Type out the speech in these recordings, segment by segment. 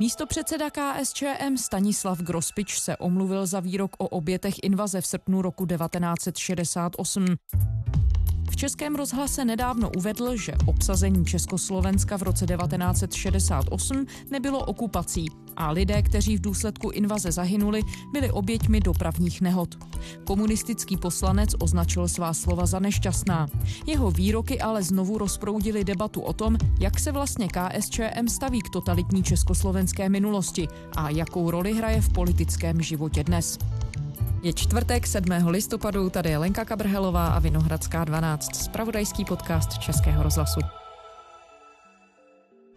Místo předseda KSČM Stanislav Grospič se omluvil za výrok o obětech invaze v srpnu roku 1968. V Českém rozhlase nedávno uvedl, že obsazení Československa v roce 1968 nebylo okupací a lidé, kteří v důsledku invaze zahynuli, byli oběťmi dopravních nehod. Komunistický poslanec označil svá slova za nešťastná. Jeho výroky ale znovu rozproudili debatu o tom, jak se vlastně KSČM staví k totalitní československé minulosti a jakou roli hraje v politickém životě dnes. Je čtvrtek 7. listopadu, tady je Lenka Kabrhelová a Vinohradská 12, spravodajský podcast Českého rozhlasu.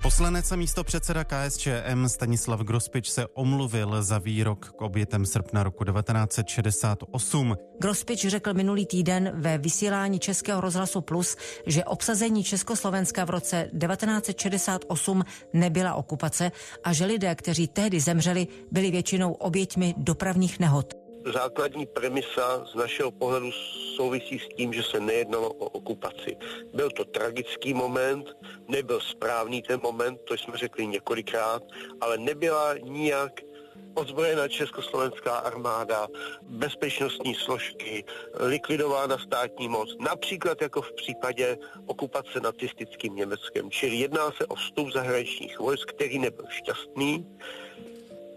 Poslanec a místo předseda KSČM Stanislav Grospič se omluvil za výrok k obětem srpna roku 1968. Grospič řekl minulý týden ve vysílání Českého rozhlasu Plus, že obsazení Československa v roce 1968 nebyla okupace a že lidé, kteří tehdy zemřeli, byli většinou oběťmi dopravních nehod základní premisa z našeho pohledu souvisí s tím, že se nejednalo o okupaci. Byl to tragický moment, nebyl správný ten moment, to jsme řekli několikrát, ale nebyla nijak ozbrojená československá armáda, bezpečnostní složky, likvidována státní moc, například jako v případě okupace nacistickým Německem. Čili jedná se o vstup zahraničních vojsk, který nebyl šťastný,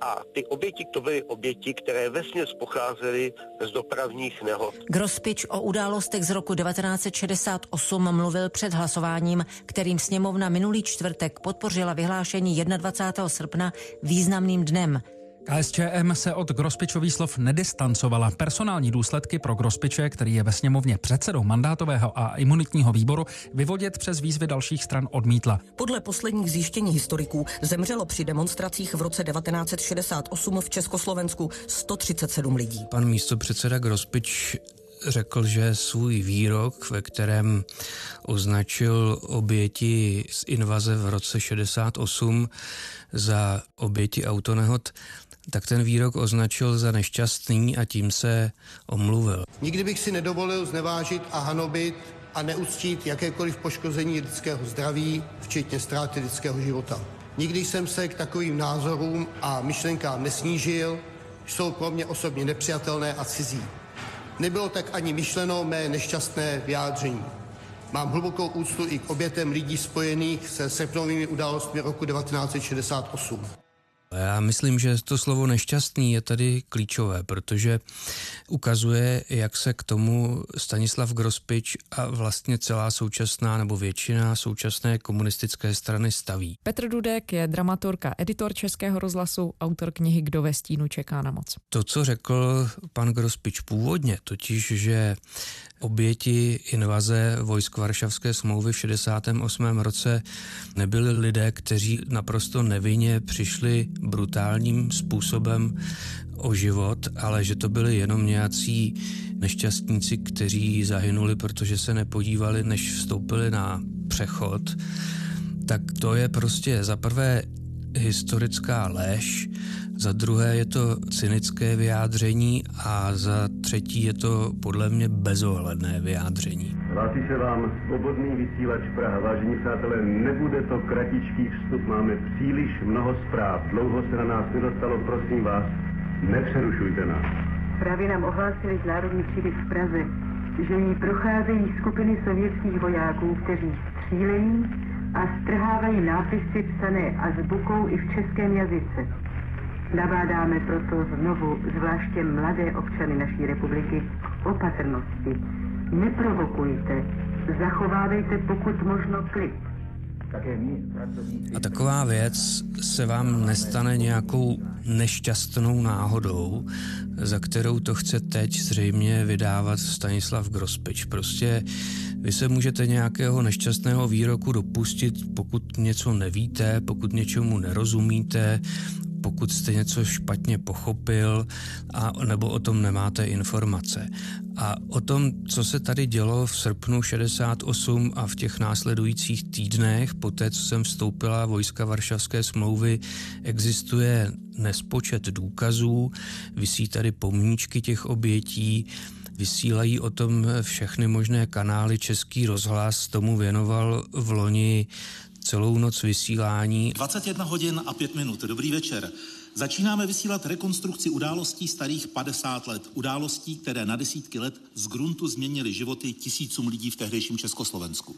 a ty oběti to byly oběti, které vesměs pocházely z dopravních nehod. Grospič o událostech z roku 1968 mluvil před hlasováním, kterým sněmovna minulý čtvrtek podpořila vyhlášení 21. srpna významným dnem. KSČM se od Grospičových slov nedistancovala. Personální důsledky pro Grospiče, který je ve sněmovně předsedou mandátového a imunitního výboru, vyvodit přes výzvy dalších stran odmítla. Podle posledních zjištění historiků zemřelo při demonstracích v roce 1968 v Československu 137 lidí. Pan místo předseda Grospič řekl, že svůj výrok, ve kterém označil oběti z invaze v roce 68 za oběti autonehod, tak ten výrok označil za nešťastný a tím se omluvil. Nikdy bych si nedovolil znevážit a hanobit a neustít jakékoliv poškození lidského zdraví, včetně ztráty lidského života. Nikdy jsem se k takovým názorům a myšlenkám nesnížil, jsou pro mě osobně nepřijatelné a cizí. Nebylo tak ani myšleno mé nešťastné vyjádření. Mám hlubokou úctu i k obětem lidí spojených se srpnovými událostmi roku 1968. Já myslím, že to slovo nešťastný je tady klíčové, protože ukazuje, jak se k tomu Stanislav Grospič a vlastně celá současná nebo většina současné komunistické strany staví. Petr Dudek je dramaturka, editor Českého rozhlasu, autor knihy Kdo ve stínu čeká na moc. To, co řekl pan Grospič původně, totiž, že oběti invaze vojsk Varšavské smlouvy v 68. roce nebyli lidé, kteří naprosto nevinně přišli brutálním způsobem o život, ale že to byli jenom nějací nešťastníci, kteří zahynuli, protože se nepodívali, než vstoupili na přechod, tak to je prostě za prvé historická lež, za druhé je to cynické vyjádření a za třetí je to podle mě bezohledné vyjádření. Hlásí se vám svobodný vysílač Praha. Vážení přátelé, nebude to kratičký vstup, máme příliš mnoho zpráv. Dlouho se na nás nedostalo, prosím vás, nepřerušujte nás. Právě nám ohlásili z Národní třídy v Praze, že jí procházejí skupiny sovětských vojáků, kteří střílejí a strhávají nápisy psané azbukou i v českém jazyce. Nabádáme proto znovu zvláště mladé občany naší republiky k opatrnosti. Neprovokujte, zachovávejte pokud možno klid. A taková věc se vám nestane nějakou nešťastnou náhodou, za kterou to chce teď zřejmě vydávat Stanislav Grospič. Prostě vy se můžete nějakého nešťastného výroku dopustit, pokud něco nevíte, pokud něčemu nerozumíte, pokud jste něco špatně pochopil a nebo o tom nemáte informace. A o tom, co se tady dělo v srpnu 68 a v těch následujících týdnech, po té, co jsem vstoupila vojska Varšavské smlouvy, existuje nespočet důkazů, vysí tady pomníčky těch obětí, vysílají o tom všechny možné kanály. Český rozhlas tomu věnoval v loni celou noc vysílání. 21 hodin a 5 minut. Dobrý večer. Začínáme vysílat rekonstrukci událostí starých 50 let. Událostí, které na desítky let z gruntu změnily životy tisícům lidí v tehdejším Československu.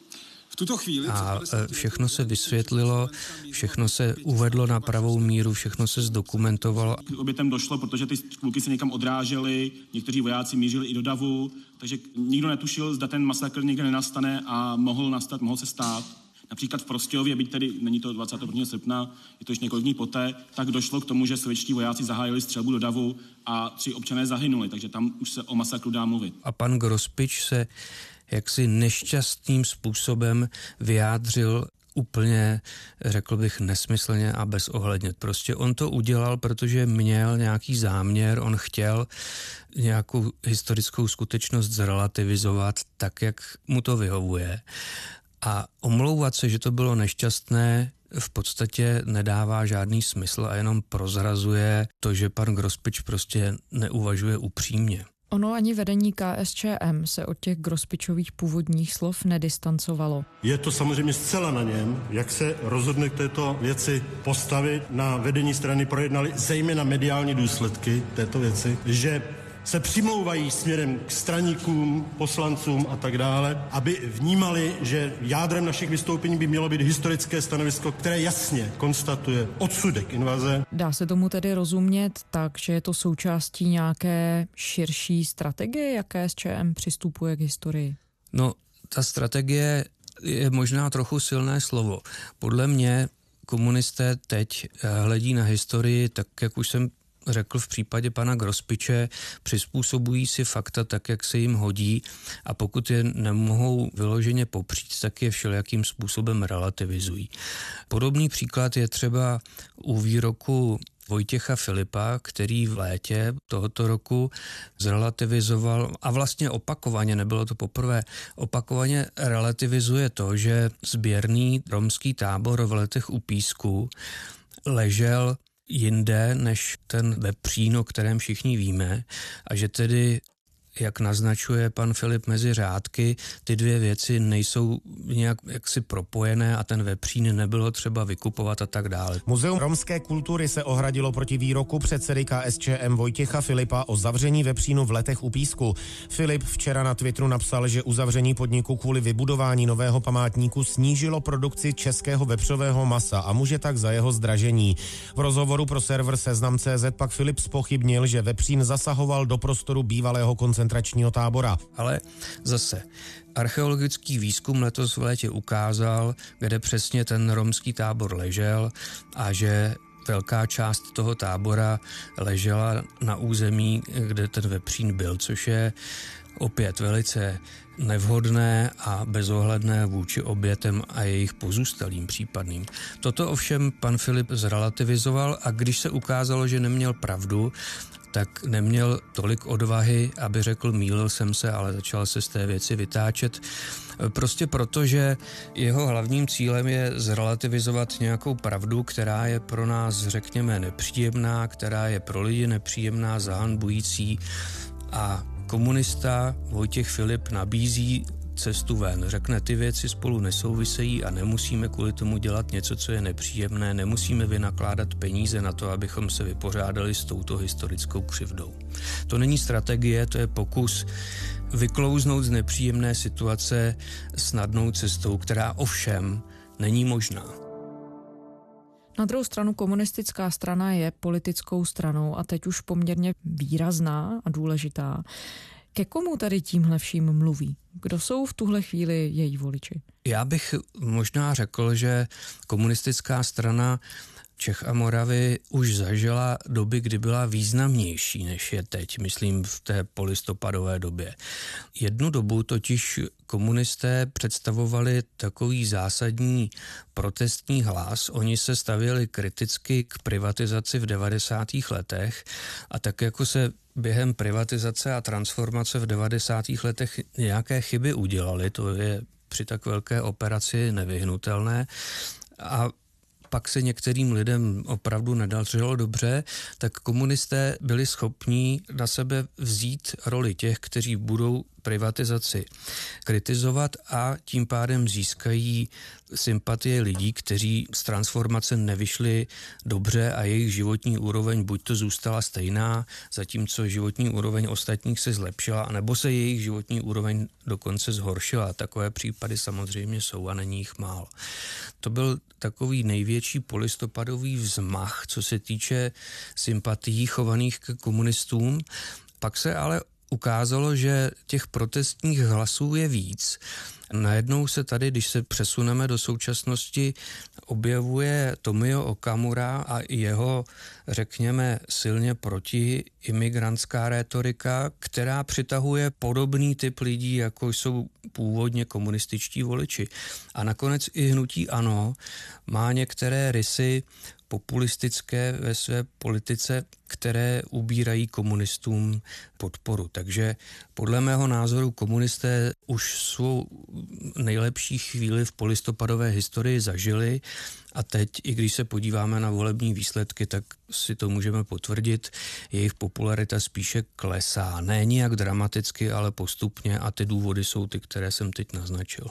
V tuto chvíli... A e, všechno se vysvětlilo, všechno se uvedlo na pravou míru, všechno se zdokumentovalo. K obětem došlo, protože ty kluky se někam odrážely, někteří vojáci mířili i do davu, takže nikdo netušil, zda ten masakr někde nenastane a mohl nastat, mohl se stát. Například v Prostějově, byť tedy není to 21. srpna, je to ještě několik dní poté, tak došlo k tomu, že sovětští vojáci zahájili střelbu do davu a tři občané zahynuli, takže tam už se o masakru dá mluvit. A pan Grospič se jaksi nešťastným způsobem vyjádřil úplně, řekl bych, nesmyslně a bezohledně. Prostě on to udělal, protože měl nějaký záměr, on chtěl nějakou historickou skutečnost zrelativizovat tak, jak mu to vyhovuje. A omlouvat se, že to bylo nešťastné, v podstatě nedává žádný smysl a jenom prozrazuje to, že pan Grospič prostě neuvažuje upřímně. Ono ani vedení KSČM se od těch Grospičových původních slov nedistancovalo. Je to samozřejmě zcela na něm, jak se rozhodne k této věci postavit. Na vedení strany projednali zejména mediální důsledky této věci, že se přimlouvají směrem k straníkům, poslancům a tak dále, aby vnímali, že jádrem našich vystoupení by mělo být historické stanovisko, které jasně konstatuje odsudek invaze. Dá se tomu tedy rozumět tak, že je to součástí nějaké širší strategie, jaké SČM přistupuje k historii? No, ta strategie je možná trochu silné slovo. Podle mě komunisté teď hledí na historii, tak jak už jsem řekl v případě pana Grospiče, přizpůsobují si fakta tak, jak se jim hodí a pokud je nemohou vyloženě popřít, tak je všelijakým způsobem relativizují. Podobný příklad je třeba u výroku Vojtěcha Filipa, který v létě tohoto roku zrelativizoval a vlastně opakovaně, nebylo to poprvé, opakovaně relativizuje to, že sběrný romský tábor v letech u Písku ležel jinde než ten vepřín, o kterém všichni víme, a že tedy jak naznačuje pan Filip mezi řádky, ty dvě věci nejsou nějak jaksi propojené a ten vepřín nebylo třeba vykupovat a tak dále. Muzeum romské kultury se ohradilo proti výroku předsedy KSČM Vojtěcha Filipa o zavření vepřínu v letech u Písku. Filip včera na Twitteru napsal, že uzavření podniku kvůli vybudování nového památníku snížilo produkci českého vepřového masa a může tak za jeho zdražení. V rozhovoru pro server Seznam.cz pak Filip spochybnil, že vepřín zasahoval do prostoru bývalého koncentračního koncentračního tábora. Ale zase, archeologický výzkum letos v létě ukázal, kde přesně ten romský tábor ležel a že velká část toho tábora ležela na území, kde ten vepřín byl, což je opět velice nevhodné a bezohledné vůči obětem a jejich pozůstalým případným. Toto ovšem pan Filip zrelativizoval a když se ukázalo, že neměl pravdu, tak neměl tolik odvahy, aby řekl, mýlil jsem se, ale začal se z té věci vytáčet. Prostě proto, že jeho hlavním cílem je zrelativizovat nějakou pravdu, která je pro nás, řekněme, nepříjemná, která je pro lidi nepříjemná, zahanbující a komunista Vojtěch Filip nabízí cestu ven. Řekne, ty věci spolu nesouvisejí a nemusíme kvůli tomu dělat něco, co je nepříjemné, nemusíme vynakládat peníze na to, abychom se vypořádali s touto historickou křivdou. To není strategie, to je pokus vyklouznout z nepříjemné situace snadnou cestou, která ovšem není možná. Na druhou stranu komunistická strana je politickou stranou a teď už poměrně výrazná a důležitá. Ke komu tady tímhle vším mluví? Kdo jsou v tuhle chvíli její voliči? Já bych možná řekl, že komunistická strana Čech a Moravy už zažila doby, kdy byla významnější než je teď, myslím v té polistopadové době. Jednu dobu totiž komunisté představovali takový zásadní protestní hlas. Oni se stavěli kriticky k privatizaci v 90. letech a tak jako se během privatizace a transformace v 90. letech nějaké chyby udělali, to je při tak velké operaci nevyhnutelné. A pak se některým lidem opravdu nedařilo dobře, tak komunisté byli schopní na sebe vzít roli těch, kteří budou privatizaci kritizovat a tím pádem získají sympatie lidí, kteří z transformace nevyšli dobře a jejich životní úroveň buď to zůstala stejná, zatímco životní úroveň ostatních se zlepšila, anebo se jejich životní úroveň dokonce zhoršila. Takové případy samozřejmě jsou a není jich málo. To byl takový největší polistopadový vzmach, co se týče sympatií chovaných k komunistům. Pak se ale ukázalo, že těch protestních hlasů je víc. Najednou se tady, když se přesuneme do současnosti, objevuje Tomio Okamura a jeho, řekněme, silně proti imigrantská rétorika, která přitahuje podobný typ lidí, jako jsou původně komunističtí voliči. A nakonec i hnutí ANO má některé rysy populistické ve své politice, které ubírají komunistům podporu. Takže podle mého názoru komunisté už svou nejlepší chvíli v polistopadové historii zažili a teď, i když se podíváme na volební výsledky, tak si to můžeme potvrdit, jejich popularita spíše klesá. Ne nijak dramaticky, ale postupně a ty důvody jsou ty, které jsem teď naznačil.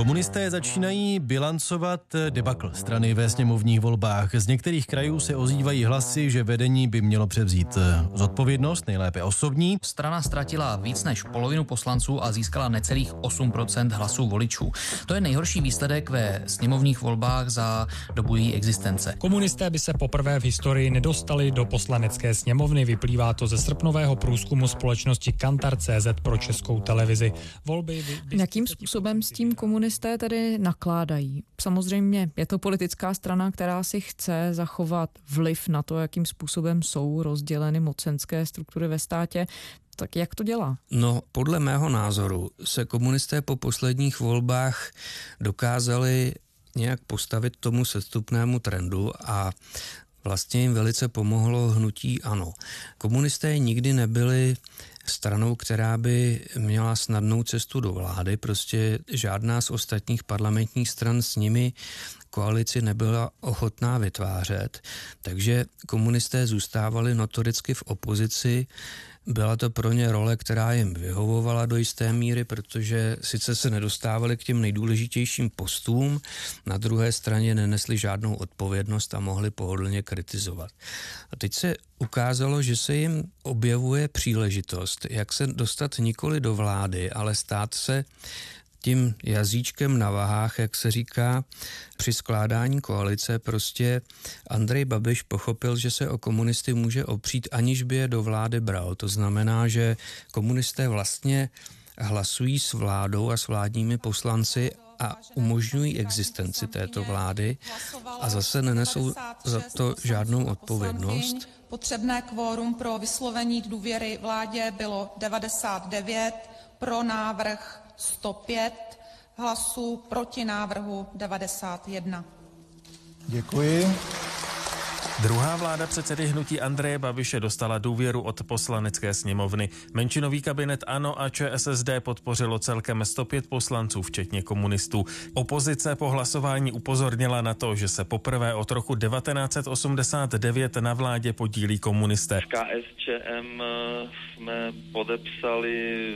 Komunisté začínají bilancovat debakl strany ve sněmovních volbách. Z některých krajů se ozývají hlasy, že vedení by mělo převzít zodpovědnost, nejlépe osobní. Strana ztratila víc než polovinu poslanců a získala necelých 8% hlasů voličů. To je nejhorší výsledek ve sněmovních volbách za dobu její existence. Komunisté by se poprvé v historii nedostali do poslanecké sněmovny. Vyplývá to ze srpnového průzkumu společnosti Kantar CZ pro českou televizi. Volby by... Jakým způsobem s tím komunisté komunisté tedy nakládají. Samozřejmě je to politická strana, která si chce zachovat vliv na to, jakým způsobem jsou rozděleny mocenské struktury ve státě. Tak jak to dělá? No, podle mého názoru se komunisté po posledních volbách dokázali nějak postavit tomu sestupnému trendu a vlastně jim velice pomohlo hnutí ANO. Komunisté nikdy nebyli stranou, která by měla snadnou cestu do vlády. Prostě žádná z ostatních parlamentních stran s nimi koalici nebyla ochotná vytvářet, takže komunisté zůstávali notoricky v opozici byla to pro ně role, která jim vyhovovala do jisté míry, protože sice se nedostávali k těm nejdůležitějším postům, na druhé straně nenesli žádnou odpovědnost a mohli pohodlně kritizovat. A teď se ukázalo, že se jim objevuje příležitost, jak se dostat nikoli do vlády, ale stát se tím jazyčkem na vahách, jak se říká, při skládání koalice prostě Andrej Babiš pochopil, že se o komunisty může opřít, aniž by je do vlády bral. To znamená, že komunisté vlastně hlasují s vládou a s vládními poslanci a umožňují existenci této vlády a zase nenesou za to žádnou odpovědnost. Potřebné kvórum pro vyslovení důvěry vládě bylo 99, pro návrh 105 hlasů, proti návrhu 91. Děkuji. Druhá vláda předsedy hnutí Andreje Babiše dostala důvěru od poslanecké sněmovny. Menšinový kabinet ANO a ČSSD podpořilo celkem 105 poslanců, včetně komunistů. Opozice po hlasování upozornila na to, že se poprvé od roku 1989 na vládě podílí komunisté. KSČM jsme podepsali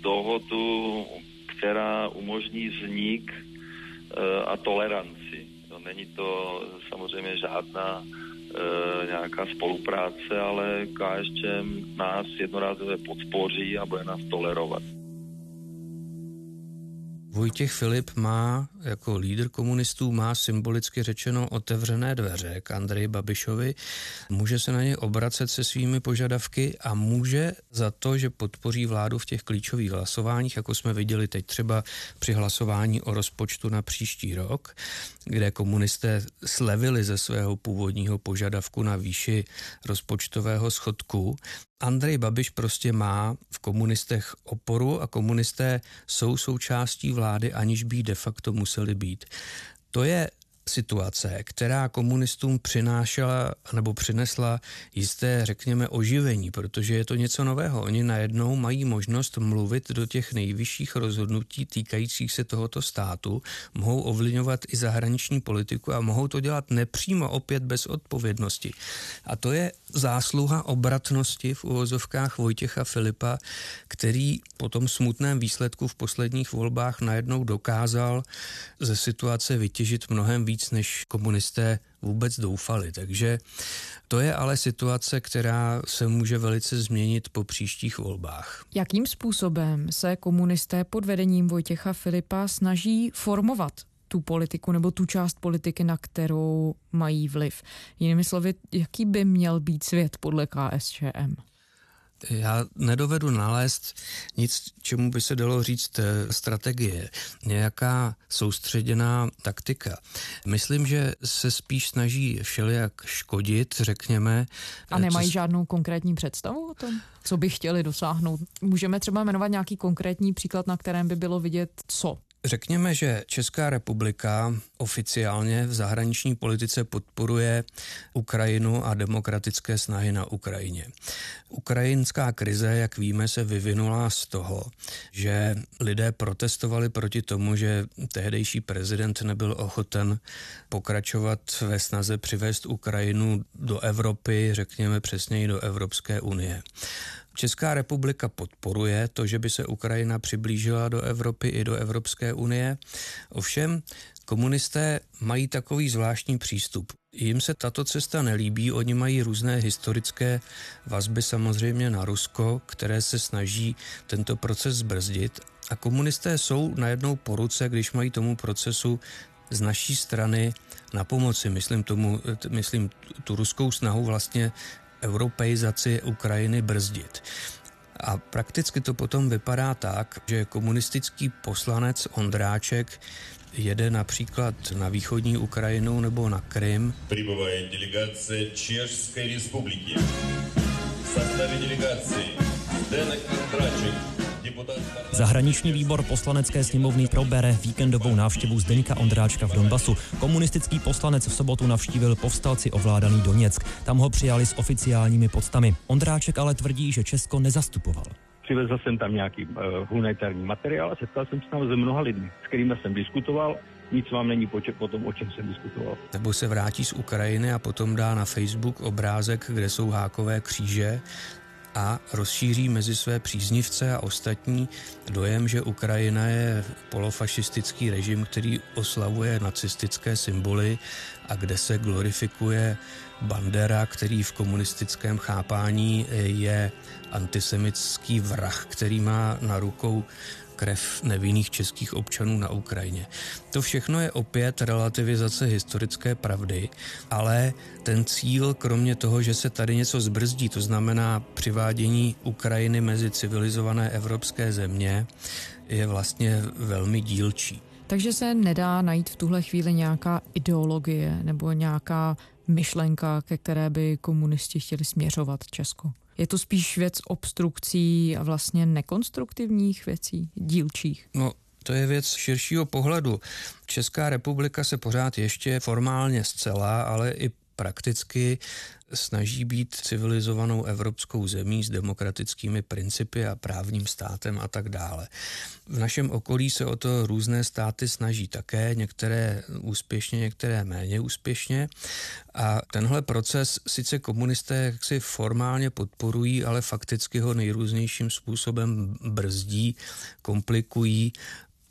dohodu, která umožní vznik a toleranci. Není to samozřejmě žádná e, nějaká spolupráce, ale KSČM nás jednorázově podpoří a bude nás tolerovat. Vojtěch Filip má jako lídr komunistů má symbolicky řečeno otevřené dveře k Andreji Babišovi, může se na něj obracet se svými požadavky a může za to, že podpoří vládu v těch klíčových hlasováních, jako jsme viděli teď třeba při hlasování o rozpočtu na příští rok, kde komunisté slevili ze svého původního požadavku na výši rozpočtového schodku, Andrej Babiš prostě má v komunistech oporu a komunisté jsou součástí vlády, aniž by de facto museli být. To je situace, která komunistům přinášela nebo přinesla jisté, řekněme, oživení, protože je to něco nového. Oni najednou mají možnost mluvit do těch nejvyšších rozhodnutí týkajících se tohoto státu, mohou ovlivňovat i zahraniční politiku a mohou to dělat nepřímo opět bez odpovědnosti. A to je zásluha obratnosti v uvozovkách Vojtěcha Filipa, který po tom smutném výsledku v posledních volbách najednou dokázal ze situace vytěžit mnohem víc, než komunisté vůbec doufali. Takže to je ale situace, která se může velice změnit po příštích volbách. Jakým způsobem se komunisté pod vedením Vojtěcha Filipa snaží formovat tu politiku nebo tu část politiky, na kterou mají vliv. Jinými slovy, jaký by měl být svět podle KSČM? Já nedovedu nalézt nic, čemu by se dalo říct eh, strategie, nějaká soustředěná taktika. Myslím, že se spíš snaží všelijak škodit, řekněme. A nemají co... žádnou konkrétní představu o tom, co by chtěli dosáhnout? Můžeme třeba jmenovat nějaký konkrétní příklad, na kterém by bylo vidět, co Řekněme, že Česká republika oficiálně v zahraniční politice podporuje Ukrajinu a demokratické snahy na Ukrajině. Ukrajinská krize, jak víme, se vyvinula z toho, že lidé protestovali proti tomu, že tehdejší prezident nebyl ochoten pokračovat ve snaze přivést Ukrajinu do Evropy, řekněme přesněji do Evropské unie. Česká republika podporuje to, že by se Ukrajina přiblížila do Evropy i do Evropské unie. Ovšem, komunisté mají takový zvláštní přístup. Jim se tato cesta nelíbí, oni mají různé historické vazby samozřejmě na Rusko, které se snaží tento proces zbrzdit a komunisté jsou najednou po ruce, když mají tomu procesu z naší strany na pomoci. Myslím, tomu, myslím tu ruskou snahu vlastně europeizaci Ukrajiny brzdit. A prakticky to potom vypadá tak, že komunistický poslanec Ondráček jede například na východní Ukrajinu nebo na Krym. Прибывает делегация Чешской республики. В составе делегации Денек Ондрачек, Zahraniční výbor poslanecké sněmovny probere víkendovou návštěvu Zdeňka Ondráčka v Donbasu. Komunistický poslanec v sobotu navštívil povstalci ovládaný Doněck. Tam ho přijali s oficiálními podstami. Ondráček ale tvrdí, že Česko nezastupoval. Přivezl jsem tam nějaký uh, humanitární materiál a setkal jsem se tam se mnoha lidmi, s kterými jsem diskutoval nic vám není po tom, o čem jsem diskutoval. Nebo se vrátí z Ukrajiny a potom dá na Facebook obrázek, kde jsou hákové kříže a rozšíří mezi své příznivce a ostatní dojem, že Ukrajina je polofašistický režim, který oslavuje nacistické symboly a kde se glorifikuje Bandera, který v komunistickém chápání je antisemický vrah, který má na rukou krev nevinných českých občanů na Ukrajině. To všechno je opět relativizace historické pravdy, ale ten cíl, kromě toho, že se tady něco zbrzdí, to znamená přivádění Ukrajiny mezi civilizované evropské země, je vlastně velmi dílčí. Takže se nedá najít v tuhle chvíli nějaká ideologie nebo nějaká myšlenka, ke které by komunisti chtěli směřovat Česko? Je to spíš věc obstrukcí a vlastně nekonstruktivních věcí, dílčích? No, to je věc širšího pohledu. Česká republika se pořád ještě formálně zcela, ale i prakticky snaží být civilizovanou evropskou zemí s demokratickými principy a právním státem a tak dále. V našem okolí se o to různé státy snaží také, některé úspěšně, některé méně úspěšně. A tenhle proces sice komunisté jaksi formálně podporují, ale fakticky ho nejrůznějším způsobem brzdí, komplikují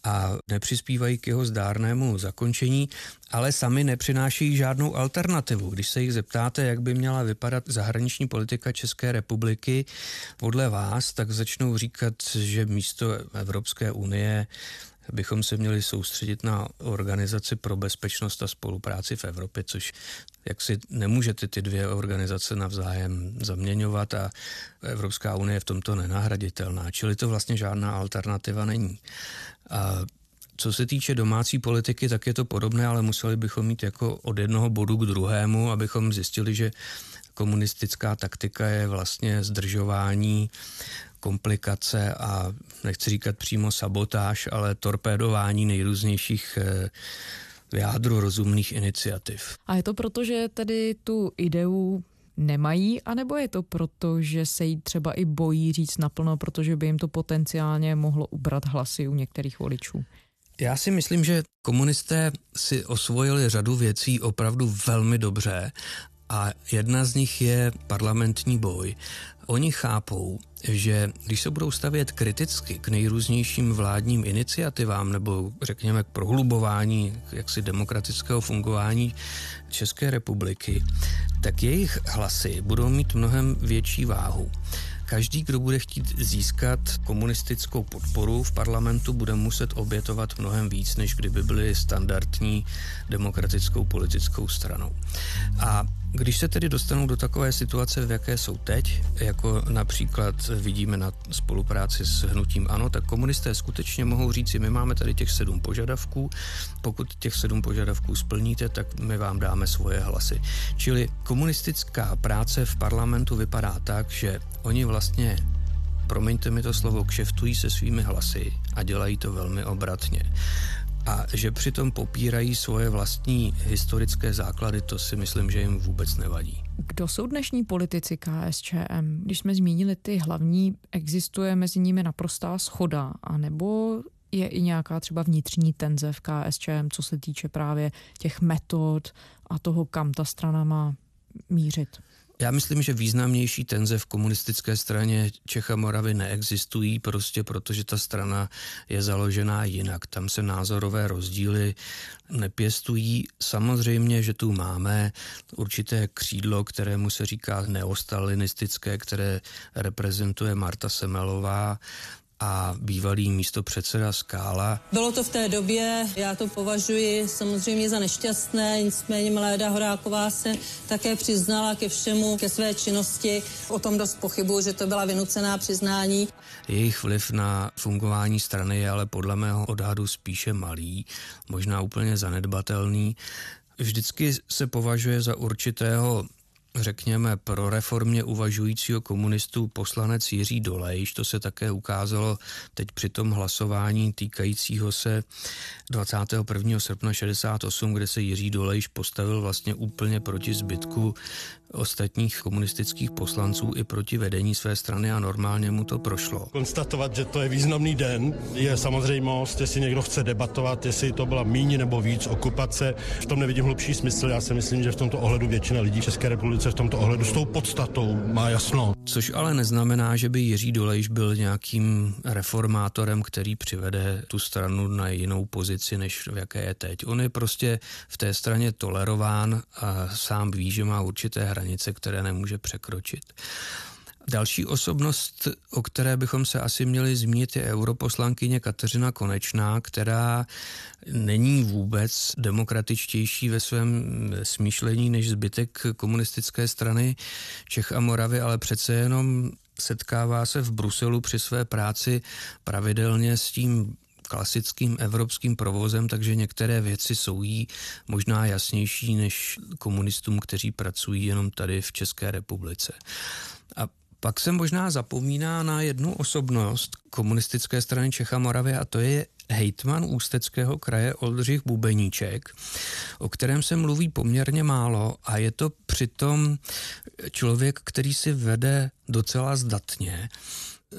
a nepřispívají k jeho zdárnému zakončení, ale sami nepřinášejí žádnou alternativu. Když se jich zeptáte, jak by měla vypadat zahraniční politika České republiky podle vás, tak začnou říkat, že místo Evropské unie bychom se měli soustředit na organizaci pro bezpečnost a spolupráci v Evropě, což jak si nemůžete ty dvě organizace navzájem zaměňovat a Evropská unie je v tomto nenahraditelná, čili to vlastně žádná alternativa není. A co se týče domácí politiky, tak je to podobné, ale museli bychom mít jako od jednoho bodu k druhému, abychom zjistili, že komunistická taktika je vlastně zdržování, komplikace a nechci říkat přímo sabotáž, ale torpédování nejrůznějších eh, v jádru rozumných iniciativ. A je to proto, že tedy tu ideu nemají, anebo je to proto, že se jí třeba i bojí říct naplno, protože by jim to potenciálně mohlo ubrat hlasy u některých voličů? Já si myslím, že komunisté si osvojili řadu věcí opravdu velmi dobře a jedna z nich je parlamentní boj. Oni chápou, že když se budou stavět kriticky k nejrůznějším vládním iniciativám nebo řekněme k prohlubování jaksi demokratického fungování České republiky, tak jejich hlasy budou mít mnohem větší váhu. Každý, kdo bude chtít získat komunistickou podporu v parlamentu, bude muset obětovat mnohem víc, než kdyby byli standardní demokratickou politickou stranou. A když se tedy dostanou do takové situace, v jaké jsou teď, jako například vidíme na spolupráci s hnutím ANO, tak komunisté skutečně mohou říci, my máme tady těch sedm požadavků, pokud těch sedm požadavků splníte, tak my vám dáme svoje hlasy. Čili komunistická práce v parlamentu vypadá tak, že oni vlastně promiňte mi to slovo, kšeftují se svými hlasy a dělají to velmi obratně a že přitom popírají svoje vlastní historické základy, to si myslím, že jim vůbec nevadí. Kdo jsou dnešní politici KSČM? Když jsme zmínili ty hlavní, existuje mezi nimi naprostá schoda, anebo je i nějaká třeba vnitřní tenze v KSČM, co se týče právě těch metod a toho, kam ta strana má mířit? Já myslím, že významnější tenze v komunistické straně Čech a Moravy neexistují, prostě protože ta strana je založená jinak. Tam se názorové rozdíly nepěstují. Samozřejmě, že tu máme určité křídlo, kterému se říká neostalinistické, které reprezentuje Marta Semelová a bývalý místo předseda Skála. Bylo to v té době, já to považuji samozřejmě za nešťastné, nicméně Mléda Horáková se také přiznala ke všemu, ke své činnosti. O tom dost pochybuji, že to byla vynucená přiznání. Jejich vliv na fungování strany je ale podle mého odhadu spíše malý, možná úplně zanedbatelný. Vždycky se považuje za určitého řekněme, pro reformě uvažujícího komunistů poslanec Jiří Dolejš. To se také ukázalo teď při tom hlasování týkajícího se 21. srpna 68, kde se Jiří Dolejš postavil vlastně úplně proti zbytku ostatních komunistických poslanců i proti vedení své strany a normálně mu to prošlo. Konstatovat, že to je významný den, je samozřejmost, jestli někdo chce debatovat, jestli to byla míň nebo víc okupace. V tom nevidím hlubší smysl. Já si myslím, že v tomto ohledu většina lidí v České republice v tomto ohledu s tou podstatou má jasno. Což ale neznamená, že by Jiří Dolejš byl nějakým reformátorem, který přivede tu stranu na jinou pozici, než v jaké je teď. On je prostě v té straně tolerován a sám ví, že má určité hranice, které nemůže překročit. Další osobnost, o které bychom se asi měli zmínit, je europoslankyně Kateřina Konečná, která není vůbec demokratičtější ve svém smýšlení než zbytek komunistické strany Čech a Moravy, ale přece jenom setkává se v Bruselu při své práci pravidelně s tím klasickým evropským provozem, takže některé věci jsou jí možná jasnější než komunistům, kteří pracují jenom tady v České republice. A pak se možná zapomíná na jednu osobnost komunistické strany Čecha Moravy a to je hejtman Ústeckého kraje Oldřich Bubeníček, o kterém se mluví poměrně málo a je to přitom člověk, který si vede docela zdatně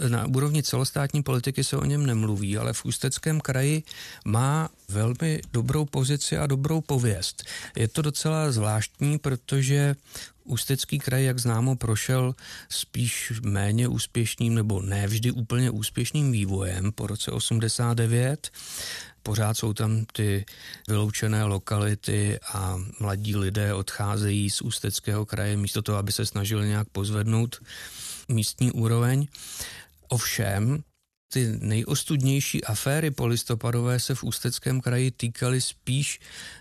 na úrovni celostátní politiky se o něm nemluví, ale v Ústeckém kraji má velmi dobrou pozici a dobrou pověst. Je to docela zvláštní, protože Ústecký kraj, jak známo, prošel spíš méně úspěšným nebo ne vždy úplně úspěšným vývojem po roce 89. Pořád jsou tam ty vyloučené lokality a mladí lidé odcházejí z Ústeckého kraje místo toho, aby se snažili nějak pozvednout místní úroveň. Ovšem, ty nejostudnější aféry polistopadové se v Ústeckém kraji týkaly spíš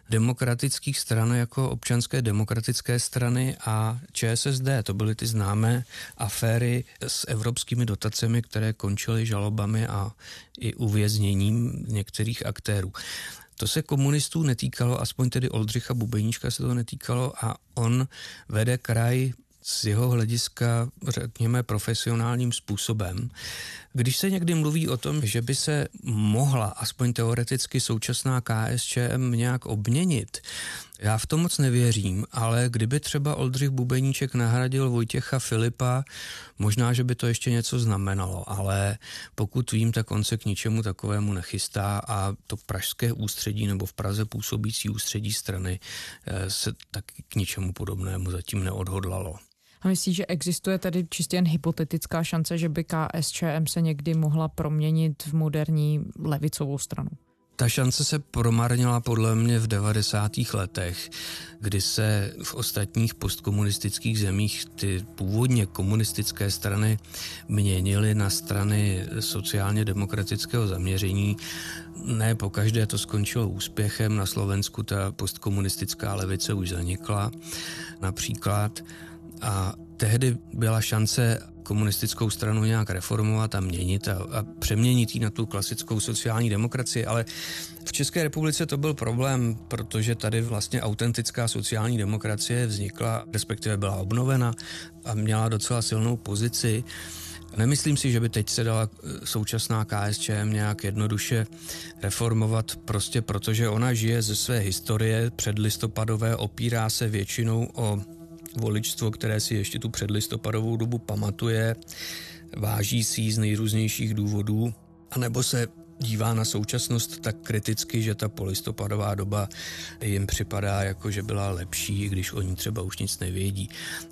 demokratických stran jako občanské demokratické strany a ČSSD. To byly ty známé aféry s evropskými dotacemi, které končily žalobami a i uvězněním některých aktérů. To se komunistů netýkalo, aspoň tedy Oldřicha Bubeníčka se to netýkalo a on vede kraj z jeho hlediska, řekněme, profesionálním způsobem. Když se někdy mluví o tom, že by se mohla aspoň teoreticky současná KSČM nějak obměnit, já v to moc nevěřím, ale kdyby třeba Oldřich Bubeníček nahradil Vojtěcha Filipa, možná, že by to ještě něco znamenalo, ale pokud vím, tak on se k ničemu takovému nechystá a to pražské ústředí nebo v Praze působící ústředí strany eh, se taky k ničemu podobnému zatím neodhodlalo. A myslíš, že existuje tedy čistě jen hypotetická šance, že by KSČM se někdy mohla proměnit v moderní levicovou stranu? Ta šance se promarnila podle mě v 90. letech, kdy se v ostatních postkomunistických zemích ty původně komunistické strany měnily na strany sociálně demokratického zaměření. Ne po každé to skončilo úspěchem, na Slovensku ta postkomunistická levice už zanikla například a tehdy byla šance komunistickou stranu nějak reformovat a měnit a, a přeměnit ji na tu klasickou sociální demokracii, ale v České republice to byl problém, protože tady vlastně autentická sociální demokracie vznikla, respektive byla obnovena a měla docela silnou pozici. Nemyslím si, že by teď se dala eh, současná KSČM nějak jednoduše reformovat, prostě protože ona žije ze své historie předlistopadové, opírá se většinou o voličstvo, které si ještě tu předlistopadovou dobu pamatuje, váží si ji z nejrůznějších důvodů, anebo se dívá na současnost tak kriticky, že ta polistopadová doba jim připadá jako, že byla lepší, když oni třeba už nic nevědí.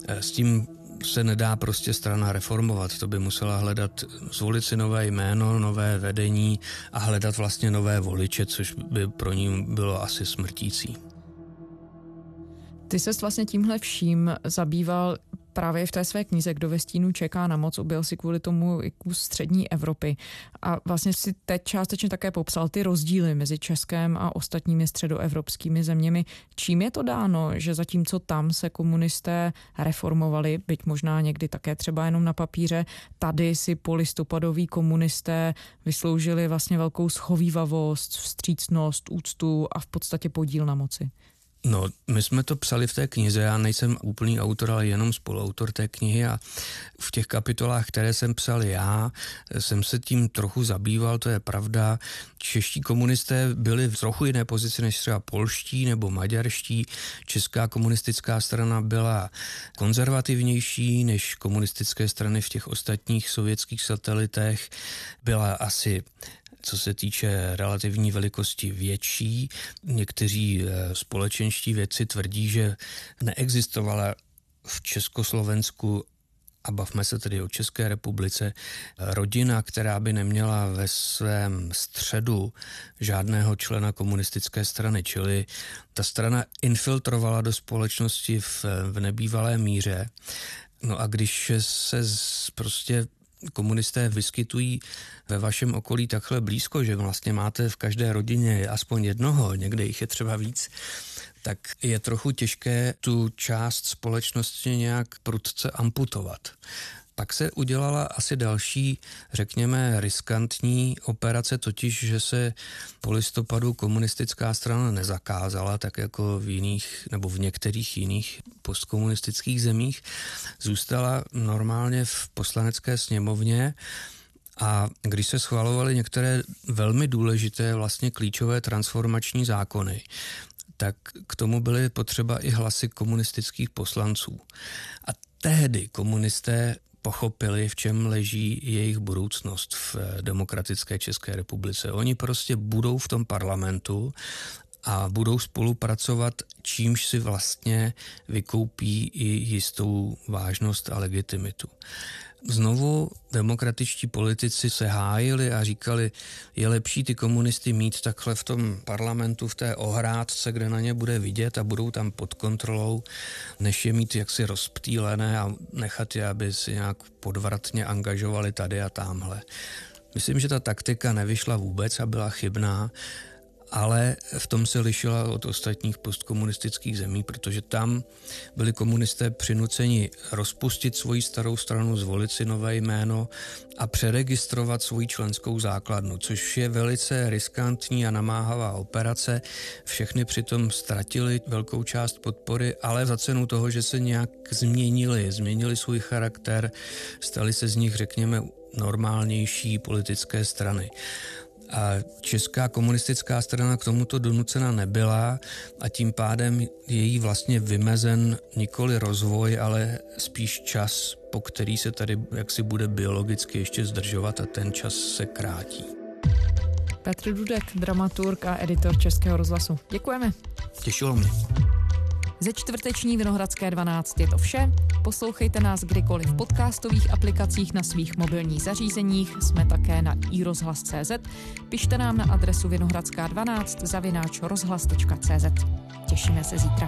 E, s tím se nedá prostě strana reformovat. To by musela hledat, zvolit si nové jméno, nové vedení a hledat vlastně nové voliče, což by pro ní bylo asi smrtící. Ty se vlastně tímhle vším zabýval právě v té své knize Kdo ve stínu čeká na moc, objel si kvůli tomu i kus střední Evropy. A vlastně si teď částečně také popsal ty rozdíly mezi Českém a ostatními středoevropskými zeměmi. Čím je to dáno, že zatímco tam se komunisté reformovali, byť možná někdy také třeba jenom na papíře, tady si polistopadoví komunisté vysloužili vlastně velkou schovývavost, vstřícnost, úctu a v podstatě podíl na moci? No, my jsme to psali v té knize, já nejsem úplný autor, ale jenom spoluautor té knihy a v těch kapitolách, které jsem psal já, jsem se tím trochu zabýval, to je pravda. Čeští komunisté byli v trochu jiné pozici než třeba polští nebo maďarští. Česká komunistická strana byla konzervativnější než komunistické strany v těch ostatních sovětských satelitech. Byla asi co se týče relativní velikosti větší. Někteří eh, společenští vědci tvrdí, že neexistovala v Československu a bavme se tedy o České republice, rodina, která by neměla ve svém středu žádného člena komunistické strany, čili ta strana infiltrovala do společnosti v, v nebývalé míře. No a když se z, prostě komunisté vyskytují ve vašem okolí takhle blízko, že vlastně máte v každé rodině aspoň jednoho, někde jich je třeba víc, tak je trochu těžké tu část společnosti nějak prudce amputovat. Pak se udělala asi další, řekněme, riskantní operace, totiž, že se po listopadu komunistická strana nezakázala, tak jako v jiných nebo v některých jiných postkomunistických zemích. Zůstala normálně v poslanecké sněmovně a když se schvalovaly některé velmi důležité, vlastně klíčové transformační zákony, tak k tomu byly potřeba i hlasy komunistických poslanců. A tehdy komunisté pochopili, v čem leží jejich budoucnost v demokratické České republice. Oni prostě budou v tom parlamentu a budou spolupracovat, čímž si vlastně vykoupí i jistou vážnost a legitimitu. Znovu demokratičtí politici se hájili a říkali, je lepší ty komunisty mít takhle v tom parlamentu, v té ohrádce, kde na ně bude vidět a budou tam pod kontrolou, než je mít jaksi rozptýlené a nechat je, aby si nějak podvratně angažovali tady a tamhle. Myslím, že ta taktika nevyšla vůbec a byla chybná ale v tom se lišila od ostatních postkomunistických zemí, protože tam byli komunisté přinuceni rozpustit svoji starou stranu, zvolit si nové jméno a přeregistrovat svoji členskou základnu, což je velice riskantní a namáhavá operace. Všechny přitom ztratili velkou část podpory, ale za cenu toho, že se nějak změnili, změnili svůj charakter, stali se z nich, řekněme, normálnější politické strany. A česká komunistická strana k tomuto donucena nebyla a tím pádem je jí vlastně vymezen nikoli rozvoj, ale spíš čas, po který se tady jaksi bude biologicky ještě zdržovat a ten čas se krátí. Petr Dudek, dramaturg a editor Českého rozhlasu. Děkujeme. Těšilo mě. Ze čtvrteční Vinohradské 12 je to vše. Poslouchejte nás kdykoliv v podcastových aplikacích na svých mobilních zařízeních. Jsme také na iRozhlas.cz. Pište nám na adresu vinohradská12 zavináč rozhlas.cz. Těšíme se zítra.